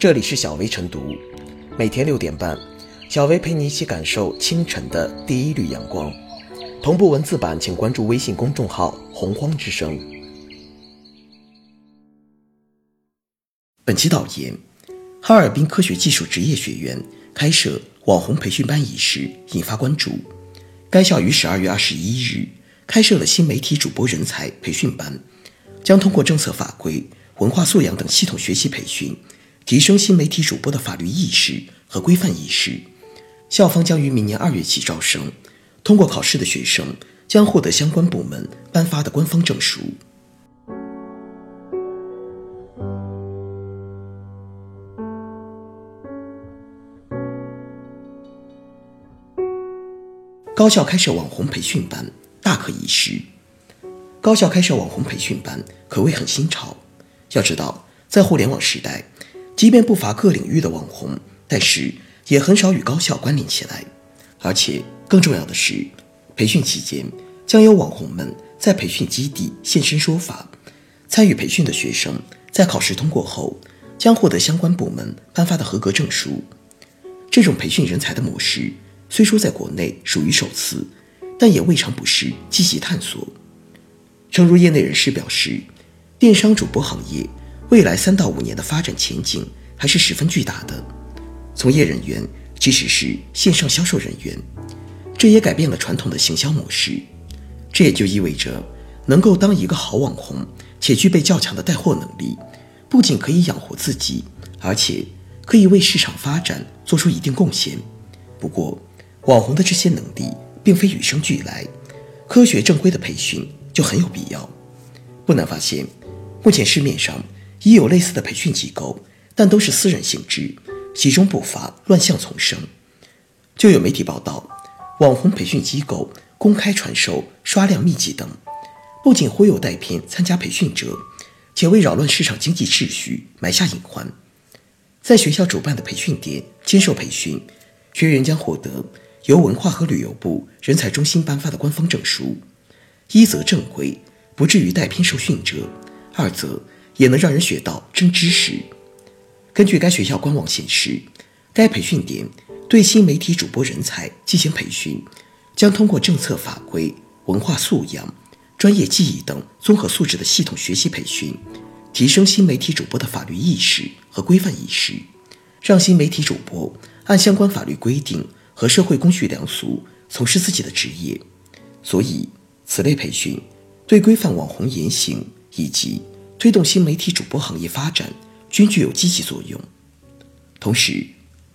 这里是小薇晨读，每天六点半，小薇陪你一起感受清晨的第一缕阳光。同步文字版，请关注微信公众号“洪荒之声”。本期导言：哈尔滨科学技术职业学院开设网红培训班一事引发关注。该校于十二月二十一日开设了新媒体主播人才培训班，将通过政策法规、文化素养等系统学习培训，提升新媒体主播的法律意识和规范意识。校方将于明年二月起招生，通过考试的学生将获得相关部门颁发的官方证书。高校开设网红培训班，大可一试。高校开设网红培训班可谓很新潮。要知道，在互联网时代，即便不乏各领域的网红，但是也很少与高校关联起来。而且更重要的是，培训期间将有网红们在培训基地现身说法。参与培训的学生在考试通过后，将获得相关部门颁发的合格证书。这种培训人才的模式。虽说在国内属于首次，但也未尝不是积极探索。诚如业内人士表示，电商主播行业未来三到五年的发展前景还是十分巨大的。从业人员即使是线上销售人员，这也改变了传统的行销模式。这也就意味着，能够当一个好网红，且具备较强的带货能力，不仅可以养活自己，而且可以为市场发展做出一定贡献。不过，网红的这些能力并非与生俱来，科学正规的培训就很有必要。不难发现，目前市面上已有类似的培训机构，但都是私人性质，其中不乏乱象丛生。就有媒体报道，网红培训机构公开传授刷量秘籍等，不仅忽悠带骗参加培训者，且为扰乱市场经济秩序埋下隐患。在学校主办的培训点接受培训，学员将获得。由文化和旅游部人才中心颁发的官方证书，一则正规，不至于带偏受训者；二则也能让人学到真知识。根据该学校官网显示，该培训点对新媒体主播人才进行培训，将通过政策法规、文化素养、专业技艺等综合素质的系统学习培训，提升新媒体主播的法律意识和规范意识，让新媒体主播按相关法律规定。和社会公序良俗从事自己的职业，所以此类培训对规范网红言行以及推动新媒体主播行业发展均具有积极作用。同时，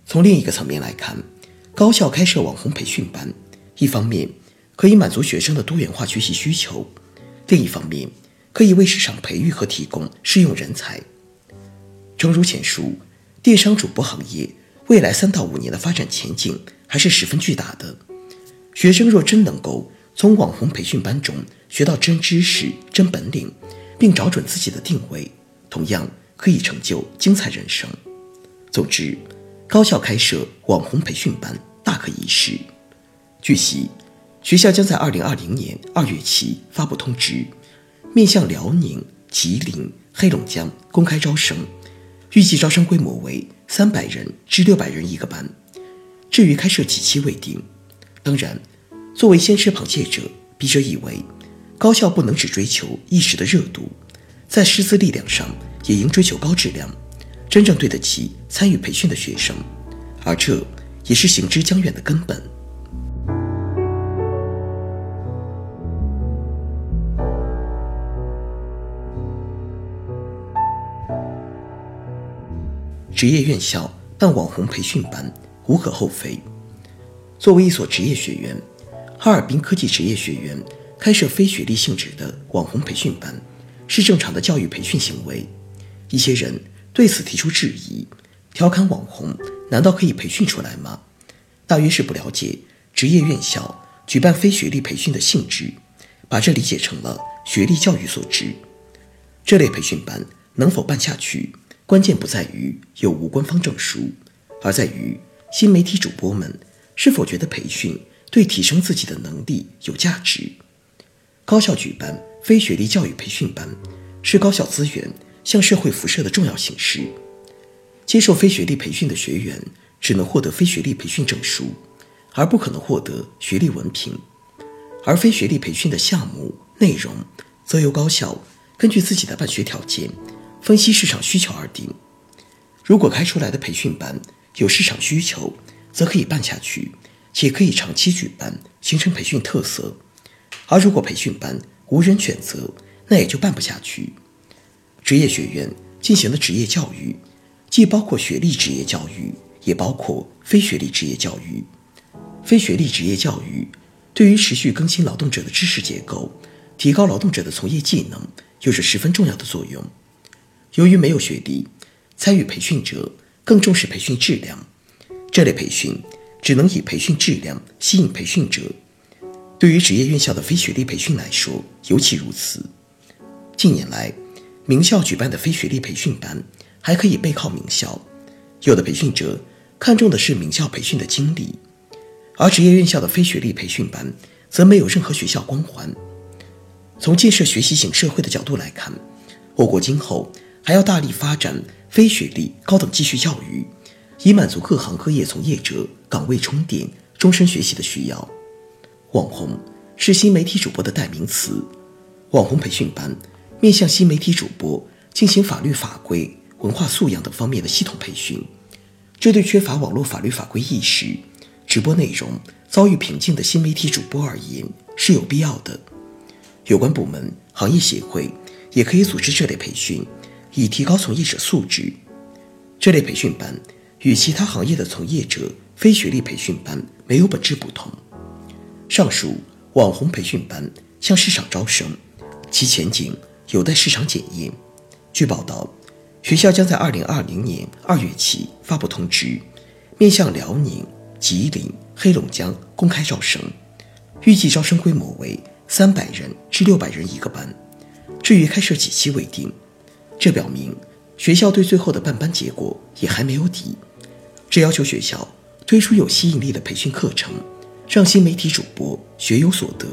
从另一个层面来看，高校开设网红培训班，一方面可以满足学生的多元化学习需求，另一方面可以为市场培育和提供适用人才。诚如前述，电商主播行业未来三到五年的发展前景。还是十分巨大的。学生若真能够从网红培训班中学到真知识、真本领，并找准自己的定位，同样可以成就精彩人生。总之，高校开设网红培训班大可一试。据悉，学校将在二零二零年二月起发布通知，面向辽宁、吉林、黑龙江公开招生，预计招生规模为三百人至六百人一个班。至于开设几期未定，当然，作为先吃螃蟹者，笔者以为，高校不能只追求一时的热度，在师资力量上也应追求高质量，真正对得起参与培训的学生，而这也是行之将远的根本。职业院校办网红培训班。无可厚非。作为一所职业学院，哈尔滨科技职业学院开设非学历性质的网红培训班，是正常的教育培训行为。一些人对此提出质疑，调侃网红难道可以培训出来吗？大约是不了解职业院校举办非学历培训的性质，把这理解成了学历教育所致。这类培训班能否办下去，关键不在于有无官方证书，而在于。新媒体主播们是否觉得培训对提升自己的能力有价值？高校举办非学历教育培训班，是高校资源向社会辐射的重要形式。接受非学历培训的学员只能获得非学历培训证书，而不可能获得学历文凭。而非学历培训的项目内容，则由高校根据自己的办学条件，分析市场需求而定。如果开出来的培训班有市场需求，则可以办下去，且可以长期举办，形成培训特色。而如果培训班无人选择，那也就办不下去。职业学院进行的职业教育，既包括学历职业教育，也包括非学历职业教育。非学历职业教育。对于持续更新劳动者的知识结构，提高劳动者的从业技能，有着十分重要的作用。由于没有学历，参与培训者更重视培训质量，这类培训只能以培训质量吸引培训者。对于职业院校的非学历培训来说，尤其如此。近年来，名校举办的非学历培训班还可以背靠名校，有的培训者看重的是名校培训的经历。而职业院校的非学历培训班，则没有任何学校光环。从建设学习型社会的角度来看，我国今后还要大力发展非学历高等继续教育，以满足各行各业从业者岗位充电、终身学习的需要。网红是新媒体主播的代名词，网红培训班面向新媒体主播进行法律法规、文化素养等方面的系统培训，这对缺乏网络法律法规意识。直播内容遭遇瓶颈的新媒体主播而言是有必要的。有关部门、行业协会也可以组织这类培训，以提高从业者素质。这类培训班与其他行业的从业者非学历培训班没有本质不同。上述网红培训班向市场招生，其前景有待市场检验。据报道，学校将在二零二零年二月起发布通知，面向辽宁。吉林、黑龙江公开招生，预计招生规模为三百人至六百人一个班。至于开设几期未定，这表明学校对最后的办班结果也还没有底。这要求学校推出有吸引力的培训课程，让新媒体主播学有所得。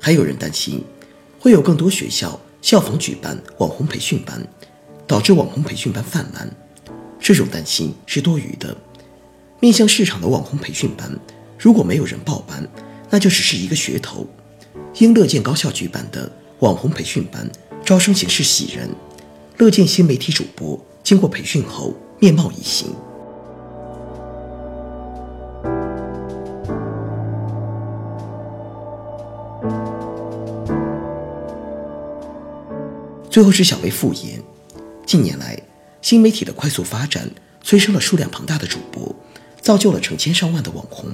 还有人担心，会有更多学校效仿举办网红培训班，导致网红培训班泛滥。这种担心是多余的。面向市场的网红培训班，如果没有人报班，那就只是一个噱头。因乐见高校举办的网红培训班招生形式喜人，乐见新媒体主播经过培训后面貌一新。最后是小微复言，近年来新媒体的快速发展，催生了数量庞大的主播。造就了成千上万的网红，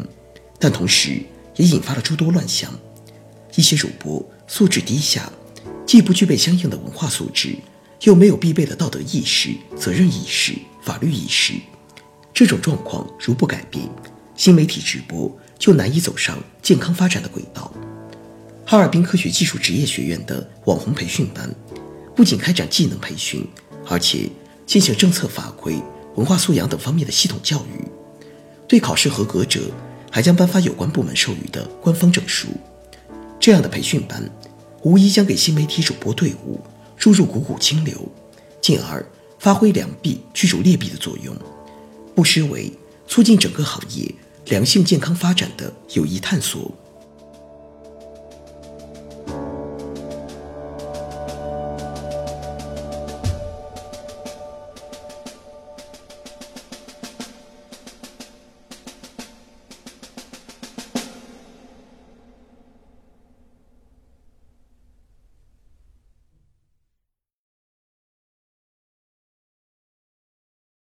但同时也引发了诸多乱象。一些主播素质低下，既不具备相应的文化素质，又没有必备的道德意识、责任意识、法律意识。这种状况如不改变，新媒体直播就难以走上健康发展的轨道。哈尔滨科学技术职业学院的网红培训班，不仅开展技能培训，而且进行政策法规、文化素养等方面的系统教育。对考试合格者，还将颁发有关部门授予的官方证书。这样的培训班，无疑将给新媒体主播队伍注入股股清流，进而发挥良币驱逐劣币的作用，不失为促进整个行业良性健康发展的有益探索。